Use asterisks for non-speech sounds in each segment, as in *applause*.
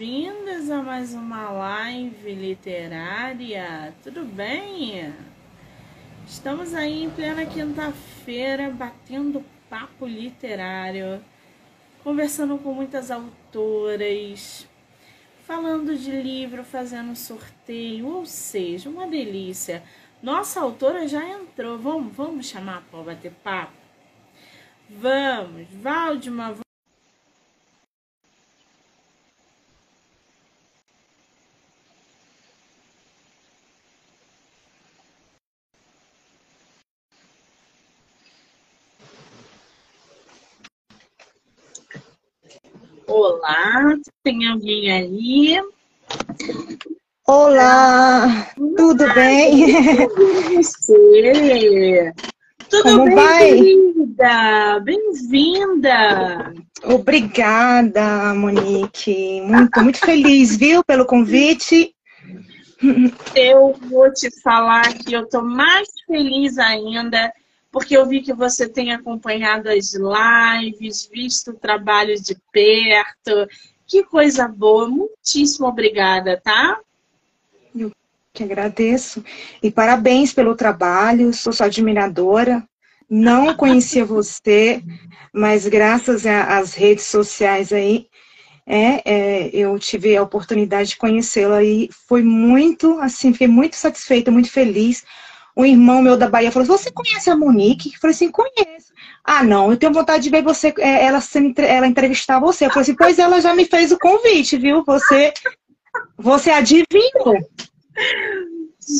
Bem-vindas a mais uma live literária. Tudo bem? Estamos aí em plena quinta-feira batendo papo literário, conversando com muitas autoras, falando de livro, fazendo sorteio, ou seja, uma delícia. Nossa autora já entrou. Vamos, vamos chamar para bater papo? Vamos, Valdemar. Olá, tem alguém aí? Olá, tudo Ai, bem? Você? Tudo Como bem, vai? querida? Bem-vinda. Obrigada, Monique. Muito, muito feliz, viu, pelo convite. Eu vou te falar que eu tô mais feliz ainda, porque eu vi que você tem acompanhado as lives, visto o trabalho de perto. Que coisa boa. Muitíssimo obrigada, tá? Que agradeço. E parabéns pelo trabalho, sou sua admiradora. Não conhecia você, mas graças às redes sociais aí, é, é, eu tive a oportunidade de conhecê-la e foi muito, assim, fiquei muito satisfeita, muito feliz. Um irmão meu da Bahia falou: Você conhece a Monique? Eu falei assim: Conheço. Ah, não, eu tenho vontade de ver você, é, ela, ela entrevistar você. Eu falei assim: Pois ela já me fez o convite, viu? Você, você adivinhou.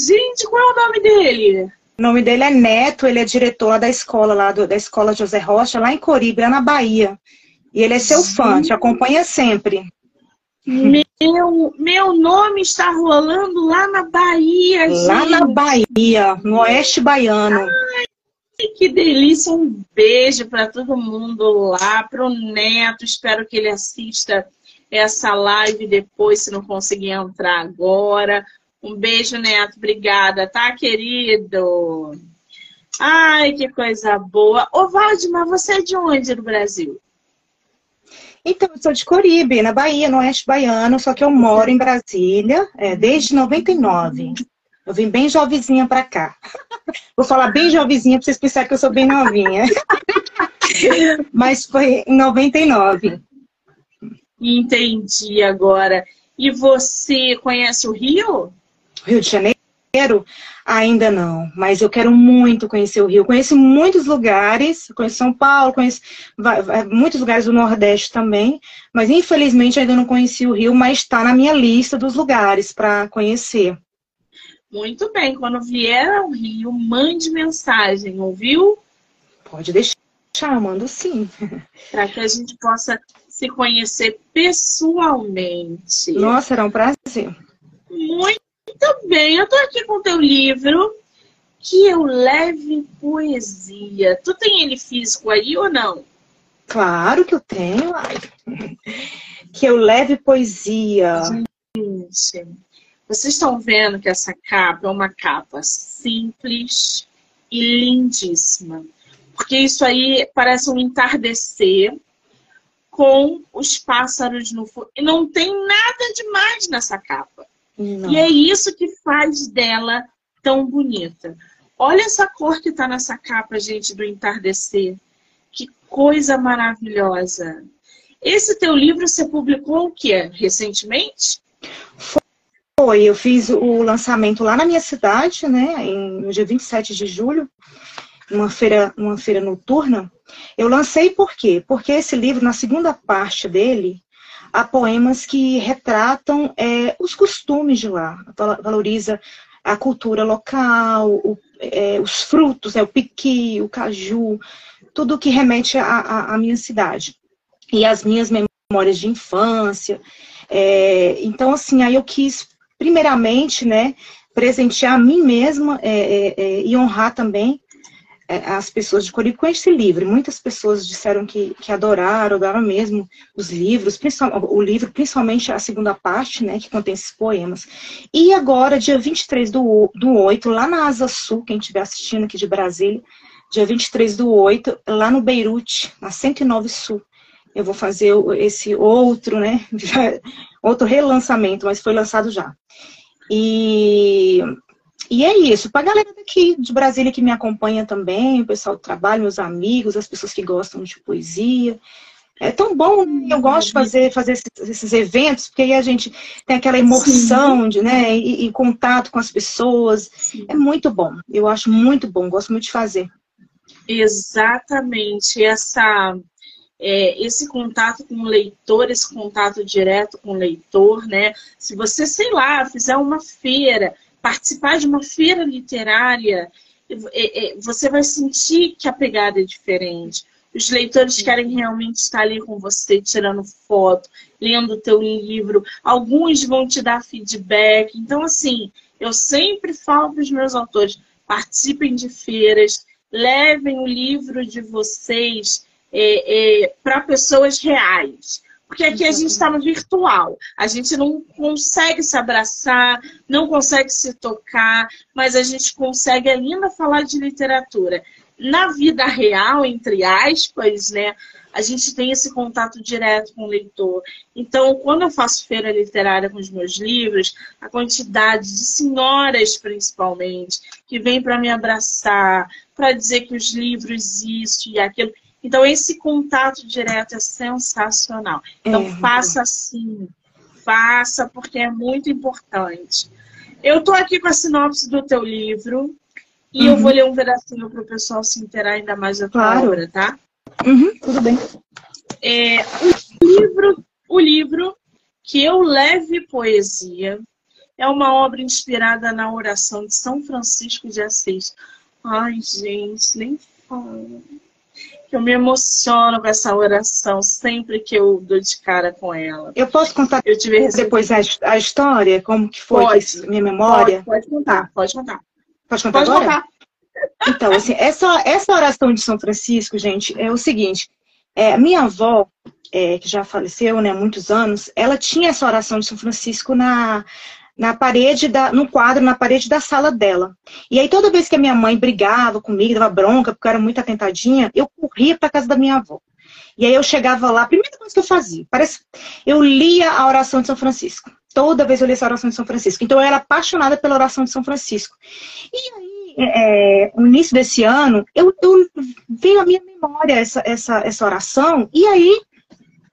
Gente, qual é o nome dele? O nome dele é Neto, ele é diretor lá da escola, lá do- da escola José Rocha, lá em Coribe, lá na Bahia. E ele é seu fã, te acompanha sempre. Meu, meu nome está rolando lá na Bahia, Lá gente. na Bahia, no Oeste Baiano. Que delícia, um beijo para todo mundo lá, para o Neto. Espero que ele assista essa live depois, se não conseguir entrar agora. Um beijo, Neto. Obrigada, tá, querido? Ai, que coisa boa. Ô, Valdemar, você é de onde do Brasil? Então, eu sou de Coribe, na Bahia, no Oeste Baiano, só que eu moro em Brasília é, desde 99. Eu vim bem jovenzinha pra cá. Vou falar bem jovenzinha pra vocês pensarem que eu sou bem novinha. Mas foi em 99. Entendi agora. E você conhece o Rio? Rio de Janeiro? Ainda não, mas eu quero muito conhecer o Rio. Conheço muitos lugares, conheço São Paulo, conheço muitos lugares do Nordeste também, mas infelizmente ainda não conheci o Rio, mas está na minha lista dos lugares para conhecer. Muito bem. Quando vier ao Rio, mande mensagem, ouviu? Pode deixar, mando sim. *laughs* para que a gente possa se conhecer pessoalmente. Nossa, será um prazer. Muito bem, eu tô aqui com o teu livro, Que Eu Leve Poesia. Tu tem ele físico aí ou não? Claro que eu tenho, ai. *laughs* Que eu leve poesia. Gente, vocês estão vendo que essa capa é uma capa simples e lindíssima. Porque isso aí parece um entardecer com os pássaros no fundo. E não tem nada demais nessa capa. Não. E é isso que faz dela tão bonita. Olha essa cor que tá nessa capa, gente, do entardecer. Que coisa maravilhosa. Esse teu livro você publicou o quê? Recentemente? Foi, eu fiz o lançamento lá na minha cidade, né, em, no dia 27 de julho, numa feira, numa feira noturna. Eu lancei por quê? Porque esse livro, na segunda parte dele, há poemas que retratam é, os costumes de lá, val- valoriza a cultura local, o- é, os frutos, é, o piqui, o caju, tudo que remete à minha cidade. E as minhas memórias de infância. É, então, assim, aí eu quis, primeiramente, né, presentear a mim mesma é, é, é, e honrar também é, as pessoas de Coribe com esse livro. Muitas pessoas disseram que, que adoraram, adoraram mesmo os livros, o livro, principalmente a segunda parte, né, que contém esses poemas. E agora, dia 23 do, do 8, lá na Asa Sul, quem estiver assistindo aqui de Brasília, dia 23 do 8, lá no Beirute, na 109 Sul, eu vou fazer esse outro, né? *laughs* outro relançamento, mas foi lançado já. E, e é isso. Para a galera daqui de Brasília que me acompanha também, o pessoal do trabalho, meus amigos, as pessoas que gostam de poesia. É tão bom, né? eu gosto de fazer, fazer esses, esses, eventos, porque aí a gente tem aquela emoção de, né, e, e contato com as pessoas. Sim. É muito bom, eu acho muito bom, gosto muito de fazer. Exatamente, essa, é, esse contato com o leitor, esse contato direto com o leitor, né? Se você, sei lá, fizer uma feira, participar de uma feira literária, é, é, você vai sentir que a pegada é diferente. Os leitores querem realmente estar ali com você, tirando foto, lendo o teu livro. Alguns vão te dar feedback. Então, assim, eu sempre falo para os meus autores, participem de feiras, levem o livro de vocês é, é, para pessoas reais. Porque aqui a gente está no virtual. A gente não consegue se abraçar, não consegue se tocar, mas a gente consegue ainda falar de literatura na vida real, entre aspas, né, a gente tem esse contato direto com o leitor. Então, quando eu faço feira literária com os meus livros, a quantidade de senhoras, principalmente, que vêm para me abraçar, para dizer que os livros, isso e aquilo. Então, esse contato direto é sensacional. Então, é. faça assim, faça, porque é muito importante. Eu estou aqui com a sinopse do teu livro. E uhum. eu vou ler um pedacinho para o pessoal se inteirar ainda mais da tua claro. obra, tá? Uhum, tudo bem. É, o, livro, o livro Que Eu Leve Poesia é uma obra inspirada na oração de São Francisco de Assis. Ai, gente, nem falo. Eu me emociono com essa oração sempre que eu dou de cara com ela. Eu posso contar eu tive depois a, a história, como que foi pode, minha memória? Pode, pode contar, pode contar. Pode contar Pode agora? Contar. Então, assim, essa, essa oração de São Francisco, gente, é o seguinte. É, minha avó, é, que já faleceu, né, há muitos anos, ela tinha essa oração de São Francisco na, na parede, da, no quadro, na parede da sala dela. E aí, toda vez que a minha mãe brigava comigo, dava bronca, porque eu era muito atentadinha, eu corria para casa da minha avó. E aí eu chegava lá, a primeira coisa que eu fazia, parece, eu lia a oração de São Francisco. Toda vez eu li essa oração de São Francisco. Então eu era apaixonada pela oração de São Francisco. E aí, é, no início desse ano, eu, eu veio à minha memória essa, essa, essa oração, e aí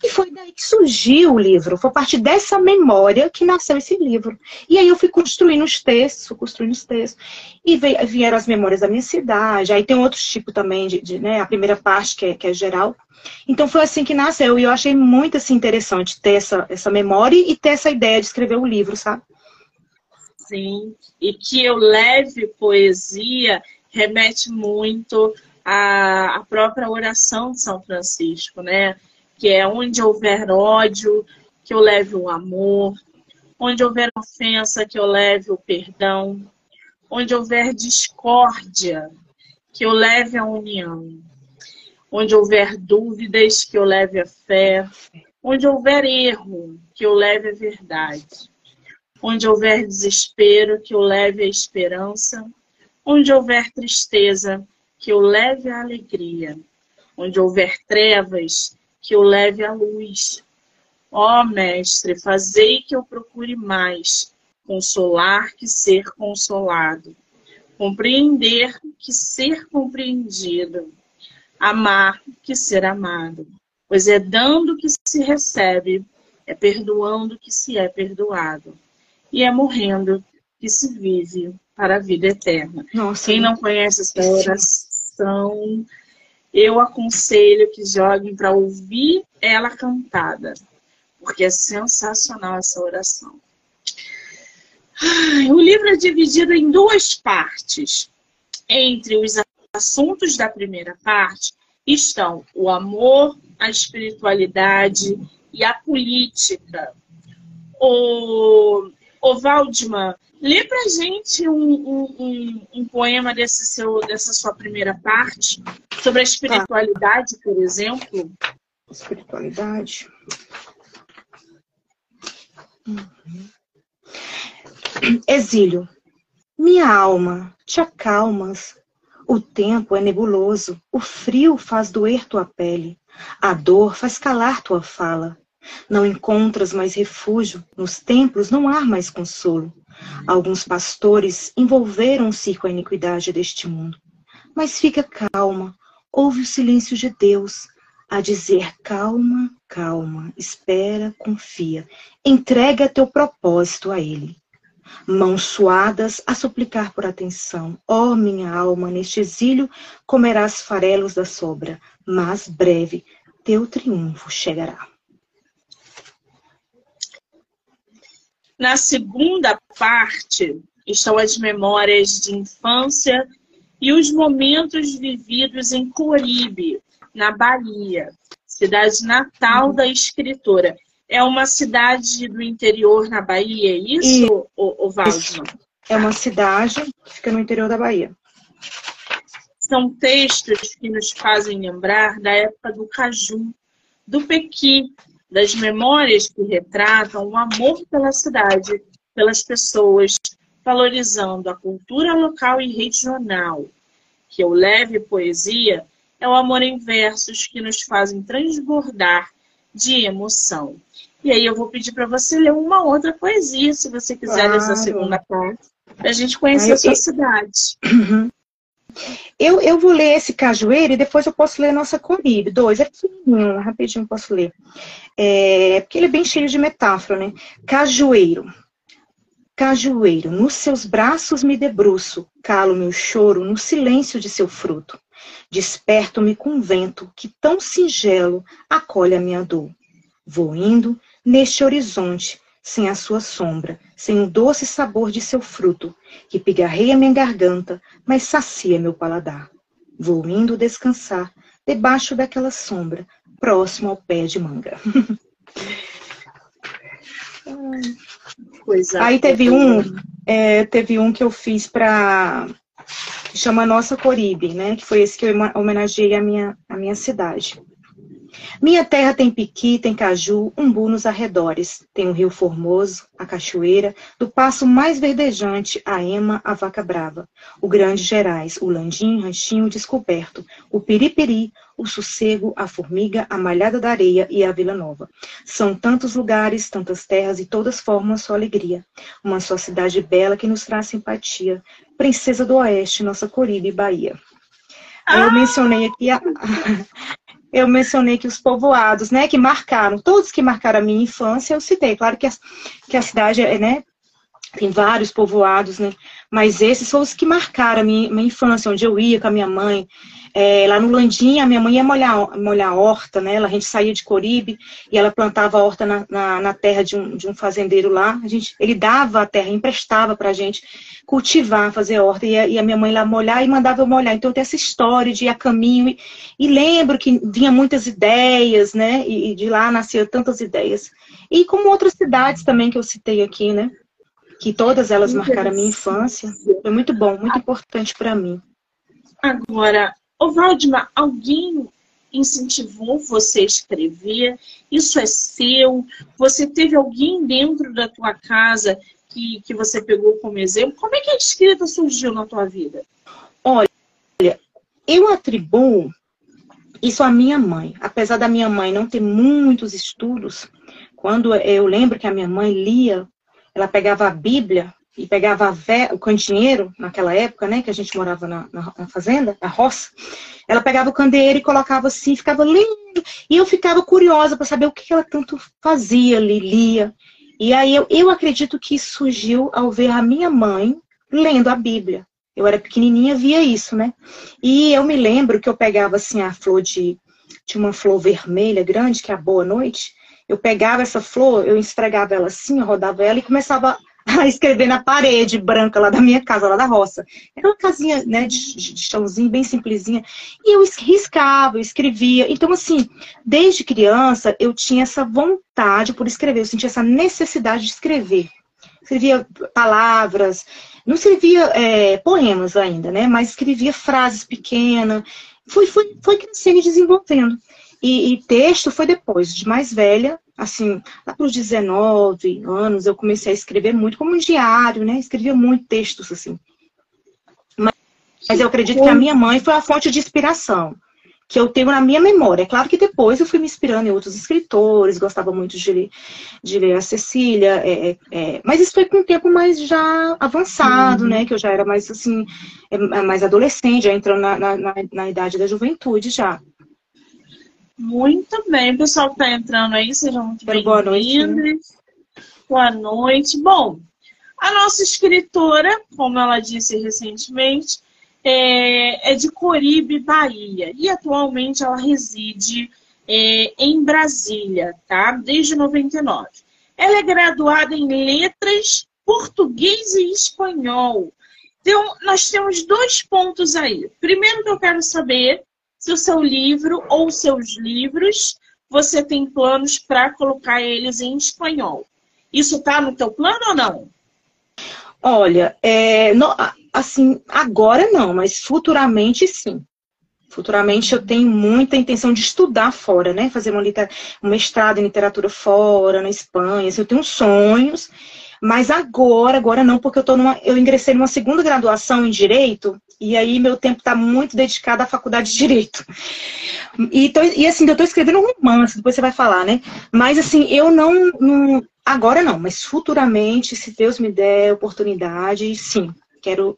e foi daí que surgiu o livro. Foi a partir dessa memória que nasceu esse livro. E aí eu fui construindo os textos, fui construindo os textos. E veio, vieram as memórias da minha cidade. Aí tem outros tipos também, de, de, né? A primeira parte, que é, que é geral. Então foi assim que nasceu. E eu achei muito assim, interessante ter essa, essa memória e ter essa ideia de escrever o livro, sabe? Sim. E que eu leve poesia remete muito à, à própria oração de São Francisco, né? Que é onde houver ódio, que eu leve o amor, onde houver ofensa, que eu leve o perdão, onde houver discórdia, que eu leve a união, onde houver dúvidas, que eu leve a fé, onde houver erro, que eu leve a verdade, onde houver desespero, que eu leve a esperança, onde houver tristeza, que eu leve a alegria, onde houver trevas, que eu leve à luz. Ó Mestre, fazei que eu procure mais consolar que ser consolado, compreender que ser compreendido, amar que ser amado. Pois é dando que se recebe, é perdoando que se é perdoado, e é morrendo que se vive para a vida eterna. Nossa, Quem não conhece essa oração, eu aconselho que joguem para ouvir ela cantada, porque é sensacional essa oração. O livro é dividido em duas partes. Entre os assuntos da primeira parte estão o amor, a espiritualidade e a política. O, o Waldman Lê pra gente um, um, um, um, poema desse seu, dessa sua primeira parte, sobre a espiritualidade, tá. por exemplo. Espiritualidade. Uhum. Exílio. Minha alma, te acalmas. O tempo é nebuloso, o frio faz doer tua pele. A dor faz calar tua fala. Não encontras mais refúgio, nos templos não há mais consolo. Alguns pastores envolveram-se com a iniquidade deste mundo. Mas fica calma, ouve o silêncio de Deus, a dizer calma, calma, espera, confia, entrega teu propósito a Ele. Mãos suadas a suplicar por atenção. Ó oh, minha alma, neste exílio comerás farelos da sobra, mas breve teu triunfo chegará. Na segunda parte estão as memórias de infância e os momentos vividos em Coribe, na Bahia, cidade natal da escritora. É uma cidade do interior na Bahia, é isso, o, o É uma cidade que fica no interior da Bahia. São textos que nos fazem lembrar da época do caju, do pequi, das memórias que retratam o amor pela cidade, pelas pessoas, valorizando a cultura local e regional. Que eu leve poesia é o amor em versos que nos fazem transbordar de emoção. E aí eu vou pedir para você ler uma outra poesia, se você quiser, claro. nessa segunda parte, para a gente conhecer a sua cidade. Uhum. *clears throat* Eu, eu vou ler esse cajueiro e depois eu posso ler nossa Coribe. Dois, é pequenininho, rapidinho posso ler. É, porque ele é bem cheio de metáfora, né? Cajueiro. Cajueiro, nos seus braços me debruço, calo meu choro no silêncio de seu fruto. Desperto-me com vento que tão singelo acolhe a minha dor. Vou indo neste horizonte, sem a sua sombra, sem o doce sabor de seu fruto, que pigarreia minha garganta, mas sacia meu paladar. Vou indo descansar, debaixo daquela sombra, próximo ao pé de manga. *laughs* Aí teve um, é, teve um que eu fiz para chama Nossa Coribe, né? Que foi esse que eu homenageei a minha, a minha cidade. Minha terra tem piqui, tem caju, umbu nos arredores. Tem o rio Formoso, a cachoeira, do passo mais verdejante, a ema, a vaca brava. O grande Gerais, o landim, ranchinho descoberto. O piripiri, o sossego, a formiga, a malhada da areia e a Vila Nova. São tantos lugares, tantas terras e todas formam sua alegria. Uma só cidade bela que nos traz simpatia. Princesa do Oeste, nossa Coribe, Bahia. Eu mencionei aqui a, *laughs* eu mencionei que os povoados, né, que marcaram, todos que marcaram a minha infância, eu citei. Claro que a, que a cidade, é, né, tem vários povoados, né, mas esses foram os que marcaram a minha, minha infância, onde eu ia com a minha mãe. É, lá no Landim, a minha mãe ia molhar, molhar a horta, né? A gente saía de Coribe e ela plantava a horta na, na, na terra de um, de um fazendeiro lá. A gente, ele dava a terra, emprestava para a gente cultivar, fazer horta. E a, e a, minha mãe lá molhar e mandava eu molhar. Então tem essa história de ir a caminho. E, e lembro que vinha muitas ideias, né? E, e de lá nasciam tantas ideias. E como outras cidades também que eu citei aqui, né? Que todas elas marcaram a minha infância. Foi muito bom, muito importante para mim. Agora, Ô, Valdemar, alguém incentivou você a escrever? Isso é seu? Você teve alguém dentro da tua casa que, que você pegou como exemplo? Como é que a escrita surgiu na tua vida? Olha, eu atribuo isso à minha mãe. Apesar da minha mãe não ter muitos estudos, quando eu lembro que a minha mãe lia, ela pegava a Bíblia e pegava o candeeiro, naquela época, né, que a gente morava na, na, na, fazenda, na roça, ela pegava o candeeiro e colocava assim, ficava lendo, e eu ficava curiosa para saber o que ela tanto fazia ali, lia. E aí eu, eu acredito que isso surgiu ao ver a minha mãe lendo a Bíblia. Eu era pequenininha, via isso, né? E eu me lembro que eu pegava assim a flor de, de uma flor vermelha grande, que é a Boa Noite, eu pegava essa flor, eu esfregava ela assim, rodava ela e começava a escrever na parede branca lá da minha casa, lá da roça. Era uma casinha, né, de, de chãozinho, bem simplesinha. E eu riscava, eu escrevia. Então, assim, desde criança, eu tinha essa vontade por escrever, eu sentia essa necessidade de escrever. Escrevia palavras, não escrevia é, poemas ainda, né, mas escrevia frases pequenas. Foi, foi, foi crescendo e desenvolvendo. E, e texto foi depois, de mais velha, assim, lá para os 19 anos, eu comecei a escrever muito, como um diário, né? Escrevia muito textos, assim. Mas, mas eu acredito que a minha mãe foi a fonte de inspiração. que eu tenho na minha memória. É claro que depois eu fui me inspirando em outros escritores, gostava muito de ler, de ler a Cecília, é, é, é mas isso foi com um tempo mais já avançado, uhum. né? Que eu já era mais assim, é, mais adolescente, já entrando na, na, na, na idade da juventude já. Muito bem, o pessoal que está entrando aí, sejam muito bem-vindos. Boa noite. Né? Boa noite. Bom, a nossa escritora, como ela disse recentemente, é, é de Coribe, Bahia. E atualmente ela reside é, em Brasília, tá? Desde 99. Ela é graduada em letras, português e espanhol. Então, nós temos dois pontos aí. Primeiro que eu quero saber se o seu livro ou seus livros você tem planos para colocar eles em espanhol. Isso está no teu plano ou não? Olha, é, não, assim, agora não, mas futuramente sim. Futuramente eu tenho muita intenção de estudar fora, né? Fazer uma um mestrado em literatura fora, na Espanha. Assim, eu tenho sonhos, mas agora, agora não, porque eu tô numa, eu ingressei numa segunda graduação em direito e aí meu tempo está muito dedicado à faculdade de direito. E, tô, e assim, eu estou escrevendo um romance, depois você vai falar, né? Mas assim, eu não, não Agora não, mas futuramente, se Deus me der oportunidade, sim, quero,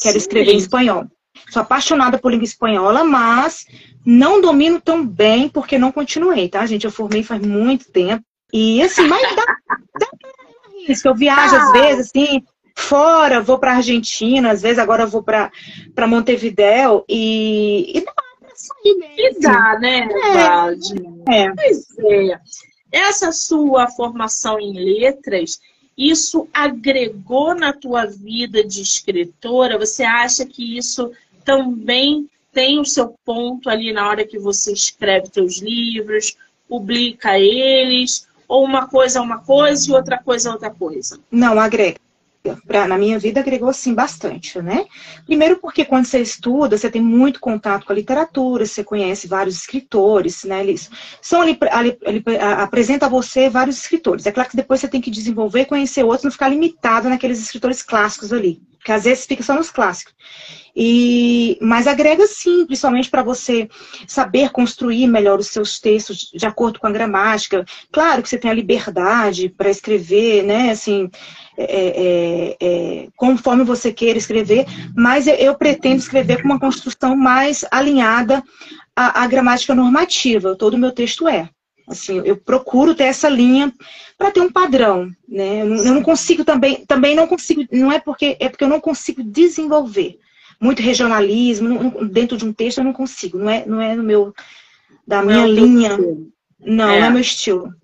quero escrever em espanhol. Sou apaixonada por língua espanhola, mas não domino tão bem porque não continuei, tá, gente? Eu formei faz muito tempo. E assim, mas dá, dá isso. Eu viajo às vezes, assim, fora, vou para Argentina, às vezes agora eu vou para Montevidéu e, e dá pra sair mesmo. E dá, né, é, é. Pois é. Essa sua formação em letras, isso agregou na tua vida de escritora? Você acha que isso também tem o seu ponto ali na hora que você escreve seus livros, publica eles? Ou uma coisa é uma coisa e outra coisa é outra coisa? Não, agrega pra, na minha vida agregou sim bastante, né? Primeiro porque quando você estuda, você tem muito contato com a literatura, você conhece vários escritores, né? Eles são ali, ali, ali apresenta a você vários escritores. É claro que depois você tem que desenvolver, conhecer outros, não ficar limitado naqueles escritores clássicos ali, porque às vezes fica só nos clássicos. E, mas agrega sim, principalmente para você saber construir melhor os seus textos de acordo com a gramática. Claro que você tem a liberdade para escrever, né? Assim, é, é, é, conforme você queira escrever, mas eu, eu, pretendo escrever com uma construção mais alinhada à, à gramática normativa. Todo o meu texto é. Assim, eu procuro ter essa linha para ter um padrão, né? Eu não, consigo também, também não consigo, não é porque é porque eu não consigo desenvolver muito regionalismo dentro de um texto eu não consigo, não é, não é no meu da não minha é linha, não, é. não é meu estilo.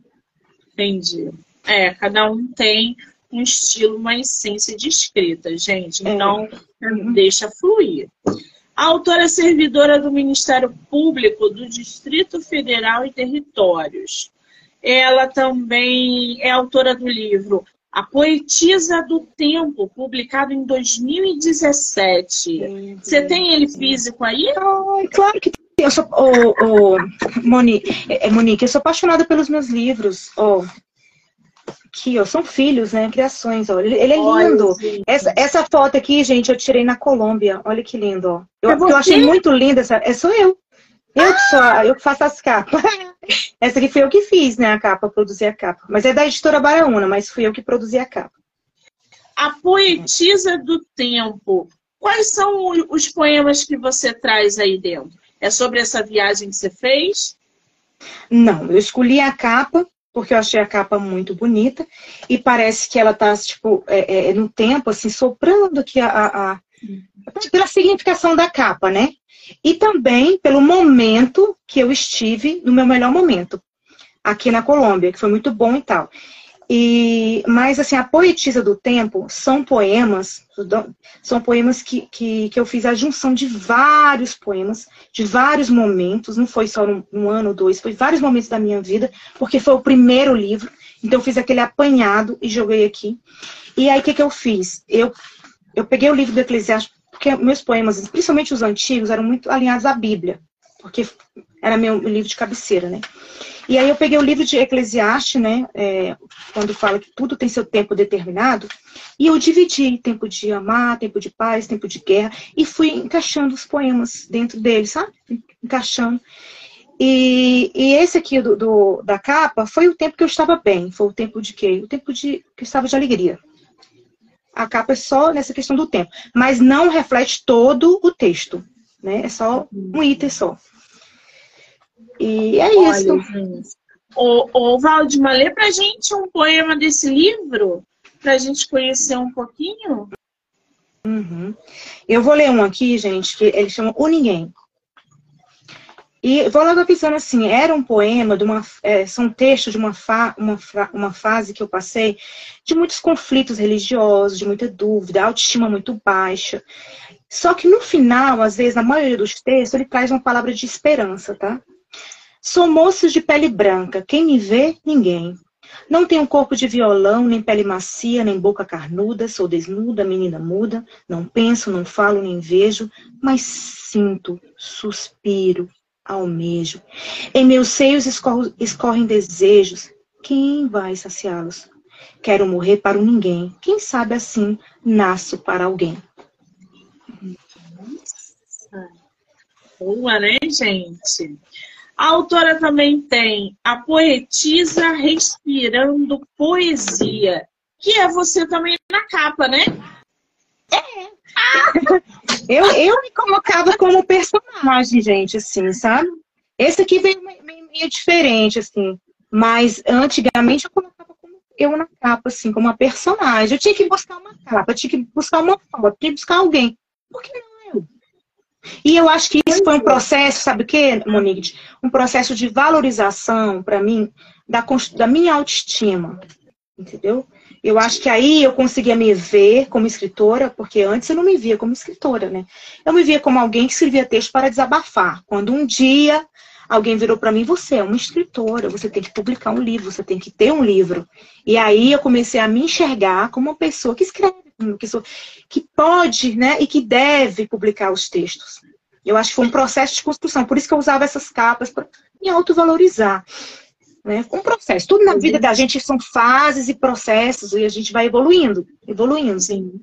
Entendi. É, cada um tem um estilo, uma essência de escrita, gente. É. Então, é. deixa fluir. A autora é servidora do Ministério Público do Distrito Federal e Territórios. Ela também é autora do livro A Poetisa do Tempo, publicado em 2017. Você tem ele físico aí? claro que tem. Eu sou, oh, oh, Monique, é, Monique, eu sou apaixonada pelos meus livros. Oh, Aqui, ó, são filhos, né? Criações, ó. Ele, ele é lindo. essa, essa foto aqui, gente, eu tirei na Colômbia. Olha que lindo, ó. Eu, é eu achei muito linda essa. É, sou eu. Eu que, sou, eu que faço as capas. *laughs* Essa aqui foi eu que fiz, né? A capa, produzi a capa. Mas é da editora Baraúna, mas fui eu que produzi a capa. A poetisa do tempo. Quais são os poemas que você traz aí dentro? É sobre essa viagem que você fez? Não, eu escolhi a capa porque eu achei a capa muito bonita e parece que ela tá, tipo, é, é, no tempo, assim, soprando aqui a, a, a, pela significação da capa, né? E também pelo momento que eu estive, no meu melhor momento, aqui na Colômbia, que foi muito bom e tal. E, mas assim, a poetisa do tempo são poemas, são poemas que, que, que eu fiz a junção de vários poemas, de vários momentos, não foi só um, um ano ou dois, foi vários momentos da minha vida, porque foi o primeiro livro, então eu fiz aquele apanhado e joguei aqui. E aí o que, que eu fiz? Eu, eu peguei o livro do Eclesiastes, porque meus poemas, principalmente os antigos, eram muito alinhados à Bíblia. porque era meu livro de cabeceira, né? E aí eu peguei o livro de Eclesiastes, né? É, quando fala que tudo tem seu tempo determinado, e eu dividi tempo de amar, tempo de paz, tempo de guerra, e fui encaixando os poemas dentro dele, sabe? Encaixando. E, e esse aqui do, do, da capa foi o tempo que eu estava bem. Foi o tempo de quê? O tempo de que eu estava de alegria. A capa é só nessa questão do tempo, mas não reflete todo o texto, né? É só um item só. E é Olha, isso. Gente. Ô, ô Valdemar, lê pra gente um poema desse livro, pra gente conhecer um pouquinho. Uhum. Eu vou ler um aqui, gente, que ele chama O Ninguém. E vou logo avisando assim, era um poema, de uma, é, são textos de uma, fa, uma, uma fase que eu passei de muitos conflitos religiosos, de muita dúvida, autoestima muito baixa. Só que no final, às vezes, na maioria dos textos, ele traz uma palavra de esperança, tá? Sou moço de pele branca, quem me vê, ninguém. Não tenho corpo de violão, nem pele macia, nem boca carnuda, sou desnuda, menina muda, não penso, não falo, nem vejo, mas sinto, suspiro, almejo. Em meus seios escorrem desejos, quem vai saciá-los? Quero morrer para o ninguém, quem sabe assim nasço para alguém. Boa, né, gente? A autora também tem a poetisa respirando poesia, que é você também na capa, né? É. eu, eu me colocava como personagem, gente, assim, sabe? Esse aqui veio meio, diferente, assim. Mas antigamente eu colocava como eu na capa, assim, como uma personagem. Eu tinha que buscar uma capa, tinha que buscar uma foto, tinha que buscar alguém. Por que não e eu acho que isso foi um processo, sabe o que, Monique? Um processo de valorização, para mim, da, da minha autoestima. Entendeu? Eu acho que aí eu conseguia me ver como escritora, porque antes eu não me via como escritora, né? Eu me via como alguém que escrevia texto para desabafar. Quando um dia alguém virou para mim, você é uma escritora, você tem que publicar um livro, você tem que ter um livro. E aí eu comecei a me enxergar como uma pessoa que escreve, que, que pode, né, e que deve publicar os textos. Eu acho que foi um processo de construção, por isso que eu usava essas capas para me autovalorizar. Né? Um processo. Tudo na vida da gente são fases e processos, e a gente vai evoluindo, evoluindo. Sim.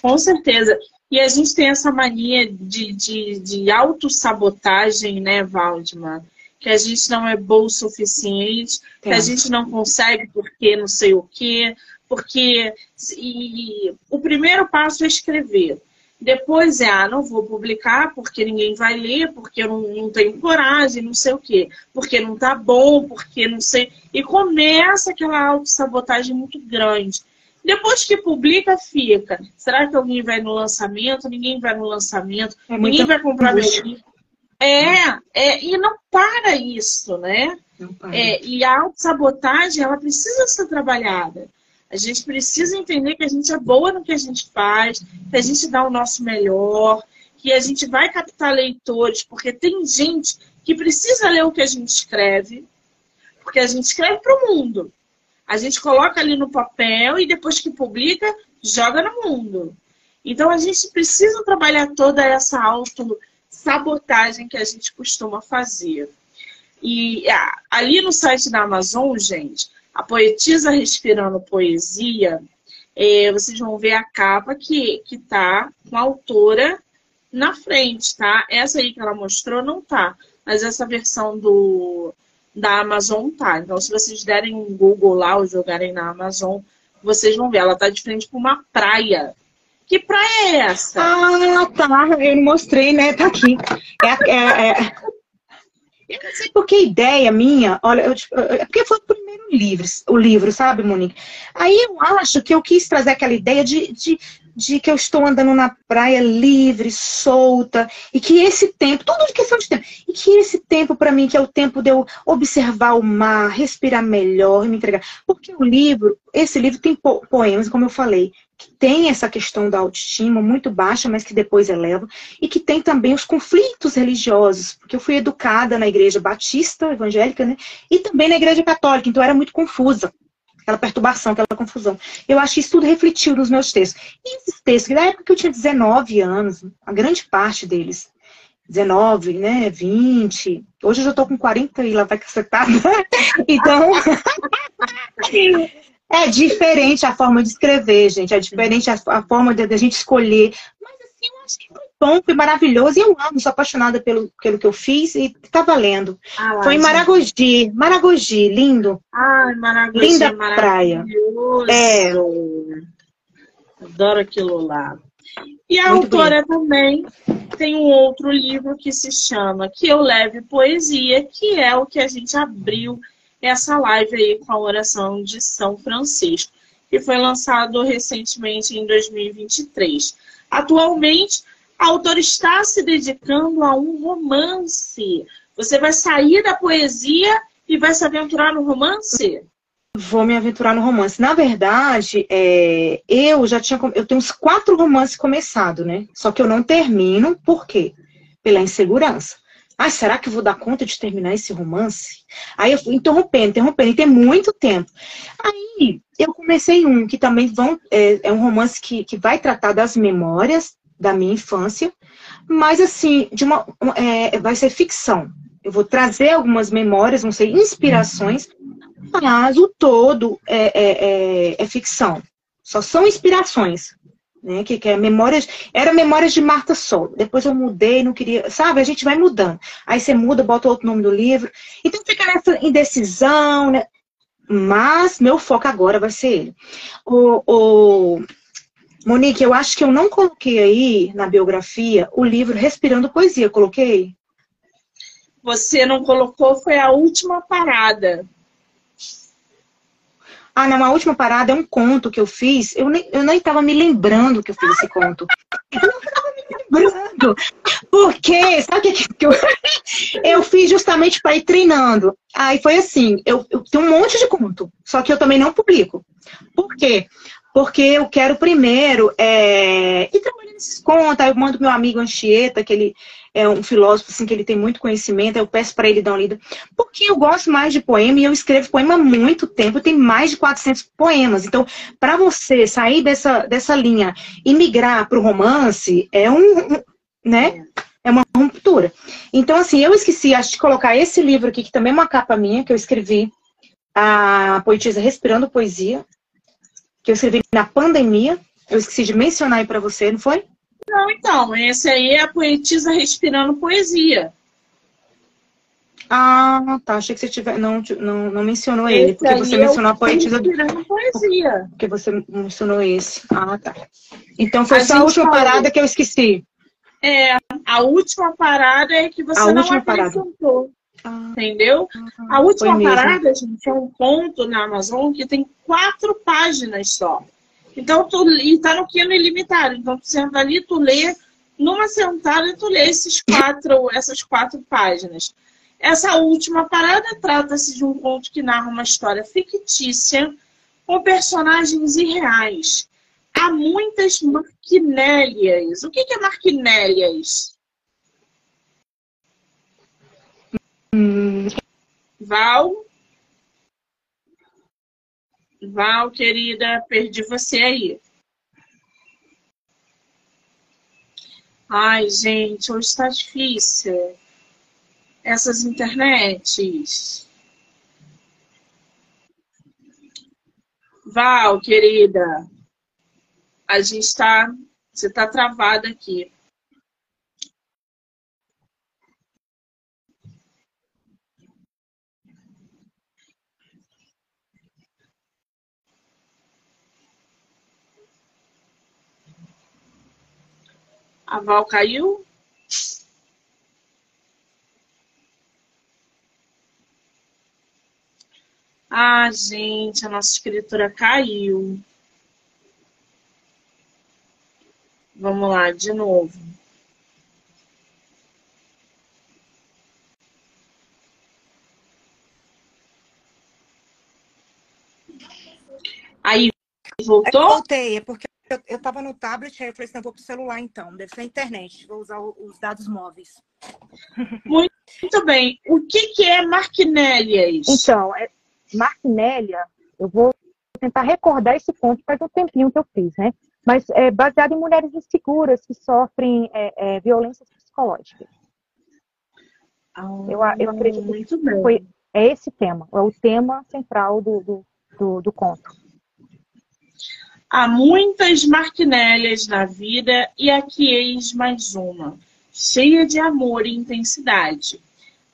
Com certeza. E a gente tem essa mania de, de, de autossabotagem, né, Valdemar? Que a gente não é bom o suficiente, que a gente não consegue porque não sei o quê, porque e, o primeiro passo é escrever. Depois é, ah, não vou publicar porque ninguém vai ler, porque eu não, não tenho coragem, não sei o quê, porque não tá bom, porque não sei. E começa aquela autossabotagem muito grande. Depois que publica, fica. Será que alguém vai no lançamento? Ninguém vai no lançamento, é ninguém vai comprar meu livro. É, é, e não para isso, né? É, e a autossabotagem, ela precisa ser trabalhada. A gente precisa entender que a gente é boa no que a gente faz, que a gente dá o nosso melhor, que a gente vai captar leitores, porque tem gente que precisa ler o que a gente escreve, porque a gente escreve para o mundo. A gente coloca ali no papel e depois que publica, joga no mundo. Então a gente precisa trabalhar toda essa auto-sabotagem que a gente costuma fazer. E ali no site da Amazon, gente, a poetisa respirando poesia, é, vocês vão ver a capa que, que tá com a autora na frente, tá? Essa aí que ela mostrou não tá, mas essa versão do, da Amazon tá. Então, se vocês derem um Google lá ou jogarem na Amazon, vocês vão ver. Ela tá de frente para uma praia. Que praia é essa? Ah, tá. Eu mostrei, né? Tá aqui. É, é, é... Eu não sei porque ideia minha, olha, eu, é porque foi o livro, o livro, sabe, Monique? Aí eu acho que eu quis trazer aquela ideia de, de de que eu estou andando na praia livre, solta, e que esse tempo, tudo de questão de tempo, e que esse tempo para mim, que é o tempo de eu observar o mar, respirar melhor me entregar. Porque o livro, esse livro tem poemas, como eu falei, que tem essa questão da autoestima muito baixa, mas que depois eleva, e que tem também os conflitos religiosos, porque eu fui educada na igreja batista, evangélica, né, e também na igreja católica, então era muito confusa aquela perturbação, aquela confusão. Eu acho que isso tudo refletiu nos meus textos. E esses textos, na época que eu tinha 19 anos, a grande parte deles, 19, né, 20. Hoje eu já tô com 40 e lá vai cacetada. *laughs* Então, *laughs* é diferente a forma de escrever, gente. É diferente a, a forma de, de, a gente escolher. Mas assim, eu acho que foi bom, foi maravilhoso. E eu amo, sou apaixonada pelo, pelo que eu fiz e tá valendo. Ah, foi em Maragogi. Maragogi, lindo. Ai, Maragogi. Linda praia. É. Adoro aquilo lá. E a Muito autora bonito. também tem um outro livro que se chama Que Eu Leve Poesia, que é o que a gente abriu essa live aí com a oração de São Francisco, que foi lançado recentemente em 2023. Atualmente, a autora está se dedicando a um romance. Você vai sair da poesia e vai se aventurar no romance? Vou me aventurar no romance. Na verdade, é, eu já tinha. Eu tenho uns quatro romances começados, né? Só que eu não termino, por quê? Pela insegurança. Ah, será que eu vou dar conta de terminar esse romance? Aí eu fui interrompendo, interrompendo, e tem muito tempo. Aí eu comecei um que também vão, é, é um romance que, que vai tratar das memórias da minha infância, mas assim, de uma, é, vai ser ficção. Eu vou trazer algumas memórias, vão ser inspirações, mas o todo é, é, é, é ficção. Só são inspirações. Né, que, que é memórias, era memórias de Marta Sol. Depois eu mudei, não queria, sabe? A gente vai mudando. Aí você muda, bota outro nome do livro. Então fica nessa indecisão, né? Mas meu foco agora vai ser ele. O, o, Monique, eu acho que eu não coloquei aí na biografia o livro Respirando Poesia. Coloquei? Você não colocou, foi a última parada. Ah, não, a última parada é um conto que eu fiz. Eu nem, eu nem tava me lembrando que eu fiz esse conto. Eu tava me lembrando. Porque, sabe o que, que eu, eu fiz justamente para ir treinando? Aí foi assim, eu, eu tenho um monte de conto, só que eu também não publico. Por quê? Porque eu quero primeiro é, ir trabalhando esses contos, aí eu mando meu amigo Anchieta, que ele é um filósofo assim, que ele tem muito conhecimento, eu peço para ele dar uma lida. Porque eu gosto mais de poema e eu escrevo poema há muito tempo, eu tenho mais de 400 poemas. Então, para você sair dessa, dessa linha e migrar para o romance, é um, né? É uma ruptura. Então, assim, eu esqueci, acho de colocar esse livro aqui, que também é uma capa minha, que eu escrevi, a poetisa Respirando Poesia, que eu escrevi na pandemia. Eu esqueci de mencionar aí para você, não foi? Não, então, esse aí é a poetisa respirando poesia. Ah, tá. Achei que você tiver, não, não, não mencionou esse ele, porque você mencionou a poetisa. Respirando poesia. Porque você mencionou esse. Ah, tá. Então foi a só a última falou. parada que eu esqueci. É, a última parada é que você a não acrescentou. Ah, entendeu? Ah, a última parada, gente, é um conto na Amazon que tem quatro páginas só. Então, tu, e tá no Kino ilimitado. Então, tu senta ali, tu lê, numa sentada, tu lê esses quatro, essas quatro páginas. Essa última parada trata-se de um conto que narra uma história fictícia com personagens irreais. Há muitas marquinélias. O que é marquinélias? Hum. Val? Val, querida, perdi você aí. Ai, gente, hoje está difícil. Essas internets. Val, querida, a gente está. Você está travada aqui. A Val caiu? Ah, gente, a nossa escritura caiu. Vamos lá, de novo. Aí, voltou? Eu voltei, é porque eu, eu tava no tablet, aí eu falei assim, não, vou pro celular então, deve ser a internet, vou usar os dados móveis. Muito, *laughs* muito bem. O que, que é Marquinélias? Então, é, Marquinélia, eu vou tentar recordar esse ponto, faz um tempinho que eu fiz, né? Mas é baseado em mulheres inseguras que sofrem é, é, violências psicológicas. Ah, eu, eu acredito muito bem. Foi, é esse tema, é o tema central do, do, do, do conto. Há muitas marquinélias na vida e aqui eis mais uma, cheia de amor e intensidade.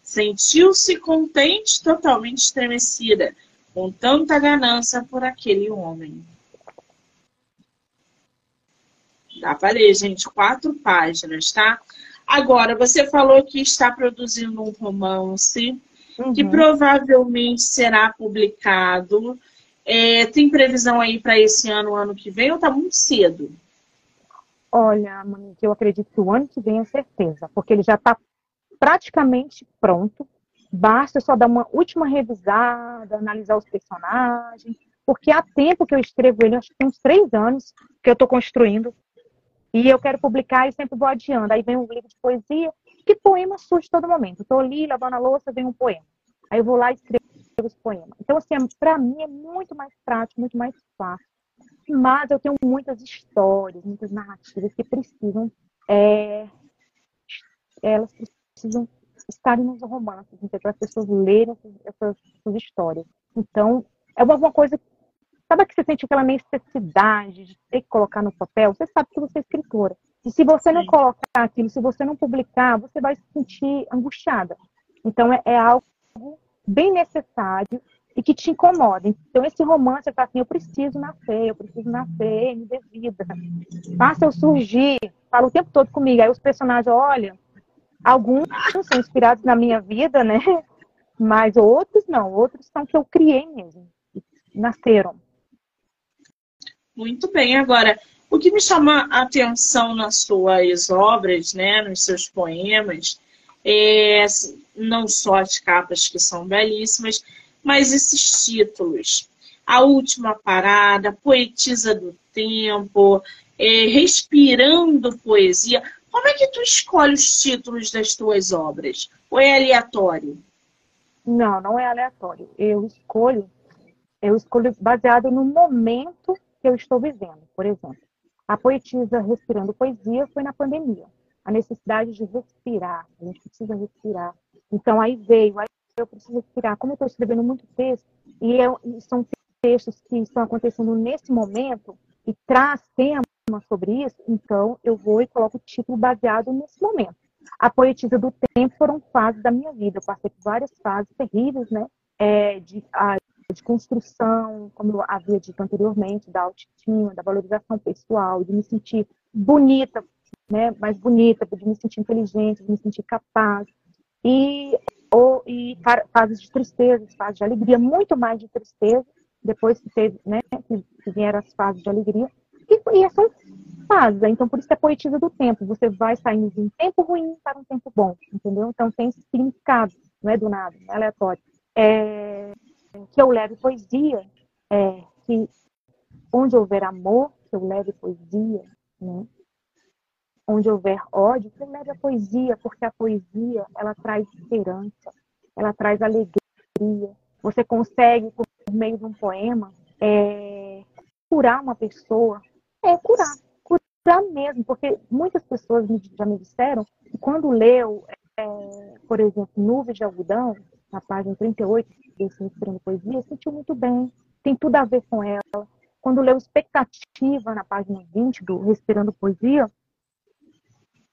Sentiu-se contente, totalmente estremecida, com tanta ganância por aquele homem. Dá para ler, gente, quatro páginas, tá? Agora, você falou que está produzindo um romance uhum. que provavelmente será publicado. É, tem previsão aí para esse ano, ano que vem, ou está muito cedo? Olha, Monique, eu acredito que o ano que vem é certeza, porque ele já está praticamente pronto. Basta só dar uma última revisada, analisar os personagens, porque há tempo que eu escrevo ele, acho que tem uns três anos que eu estou construindo. E eu quero publicar e sempre vou adiando. Aí vem um livro de poesia, que poema surge todo momento. Estou ali lavando a louça, vem um poema. Aí eu vou lá e escrevo os poemas. Então, assim, para mim é muito mais prático, muito mais fácil. Mas eu tenho muitas histórias, muitas narrativas que precisam, é, elas precisam estarem nos romances, para as pessoas lerem essas, essas, histórias. Então, é uma coisa Sabe que você sente aquela necessidade de ter que colocar no papel? Você sabe que você é escritora. E se você não colocar aquilo, se você não publicar, você vai se sentir angustiada. Então, é, é algo bem necessário e que te incomoda. Então, esse romance é assim, eu preciso nascer, eu preciso nascer, me dê vida. Faça eu surgir, fala o tempo todo comigo. Aí os personagens, olha, alguns são inspirados na minha vida, né? *laughs* Mas outros não, outros são que eu criei mesmo, nasceram. Muito bem. Agora, o que me chama a atenção nas suas obras, né, nos seus poemas, é não só as capas que são belíssimas, mas esses títulos. A Última Parada, Poetisa do Tempo, é, Respirando Poesia. Como é que tu escolhe os títulos das tuas obras? Ou é aleatório? Não, não é aleatório. Eu escolho, eu escolho baseado no momento que eu estou vivendo. Por exemplo, a poetisa Respirando Poesia foi na pandemia. A necessidade de respirar, a gente precisa respirar. Então aí veio, aí eu preciso respirar. Como eu estou escrevendo muito texto, e, eu, e são textos que estão acontecendo nesse momento, e traz tema sobre isso, então eu vou e coloco o título baseado nesse momento. A poetisa do tempo foram fases da minha vida. Eu passei por várias fases terríveis, né? É, de, a, de construção, como eu havia dito anteriormente, da autoestima, da valorização pessoal, de me sentir bonita, né, mais bonita, de me sentir inteligente, de me sentir capaz. E, ou, e fases de tristeza, fases de alegria, muito mais de tristeza, depois que teve, né, que vieram as fases de alegria. E, e são fases, então por isso que é poetisa do tempo. Você vai saindo de um tempo ruim para um tempo bom, entendeu? Então tem significado, não é do nada, não é aleatório. É, que eu leve poesia, é, que onde houver amor, que eu leve poesia, né? Onde houver ódio, leve a poesia, porque a poesia, ela traz esperança, ela traz alegria. Você consegue, por meio de um poema, é, curar uma pessoa. É, curar. Curar mesmo, porque muitas pessoas já me disseram que quando leu, é, por exemplo, Nuvem de Algodão, na página 38, desse Respirando Poesia, sentiu muito bem, tem tudo a ver com ela. Quando leu Expectativa, na página 20 do Respirando Poesia,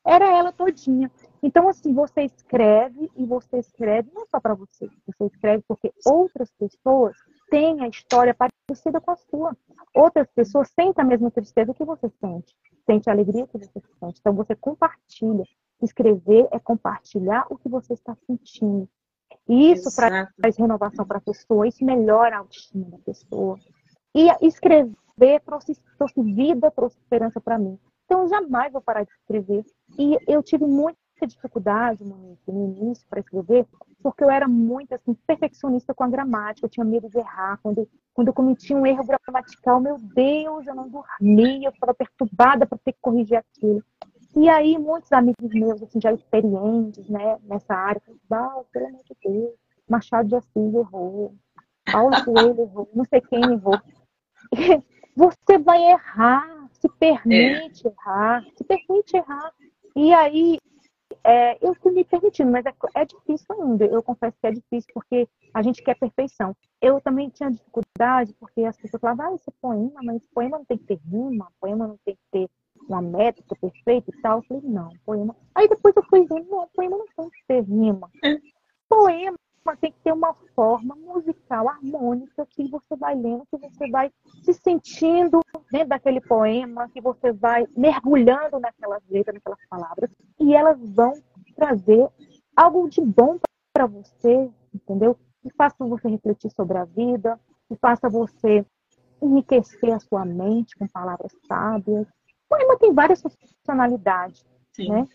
era ela todinha. Então, assim, você escreve e você escreve não só para você, você escreve porque outras pessoas têm a história parecida com a sua. Outras pessoas sentem a mesma tristeza que você sente, sente a alegria que você sente. Então, você compartilha. Escrever é compartilhar o que você está sentindo. E isso Exato. traz renovação para a pessoa, isso melhora a autoestima da pessoa. E escrever trouxe, trouxe vida, trouxe esperança para mim. Então, eu jamais vou parar de escrever. E eu tive muita dificuldade, Monique, no início, para escrever, porque eu era muito assim, perfeccionista com a gramática, eu tinha medo de errar. Quando, quando eu cometia um erro gramatical, meu Deus, eu não dormia, eu ficava perturbada para ter que corrigir aquilo. E aí, muitos amigos meus, assim, já experientes, né, nessa área, falaram, pelo amor de Deus, Machado de Assis errou, Paulo Coelho errou, não sei quem errou. *laughs* Você vai errar, se permite é. errar, se permite errar. E aí, é, eu fui me permitindo, mas é, é, difícil ainda. Eu confesso que é difícil porque a gente quer perfeição. Eu também tinha dificuldade porque as pessoas falavam, ah, esse é poema, mas poema não tem que ter rima, poema não tem que ter uma métrica perfeita e tal. Eu falei, não, poema. Aí depois eu fui vendo, não, poema não tem que ter rima. Poema tem que ter uma forma musical, harmônica, que você vai lendo, que você vai se sentindo dentro daquele poema, que você vai mergulhando naquelas letras, naquelas palavras, e elas vão trazer algo de bom para você, entendeu? Que faça você refletir sobre a vida, que faça você enriquecer a sua mente com palavras sábias. O poema tem várias funcionalidades, Sim. né?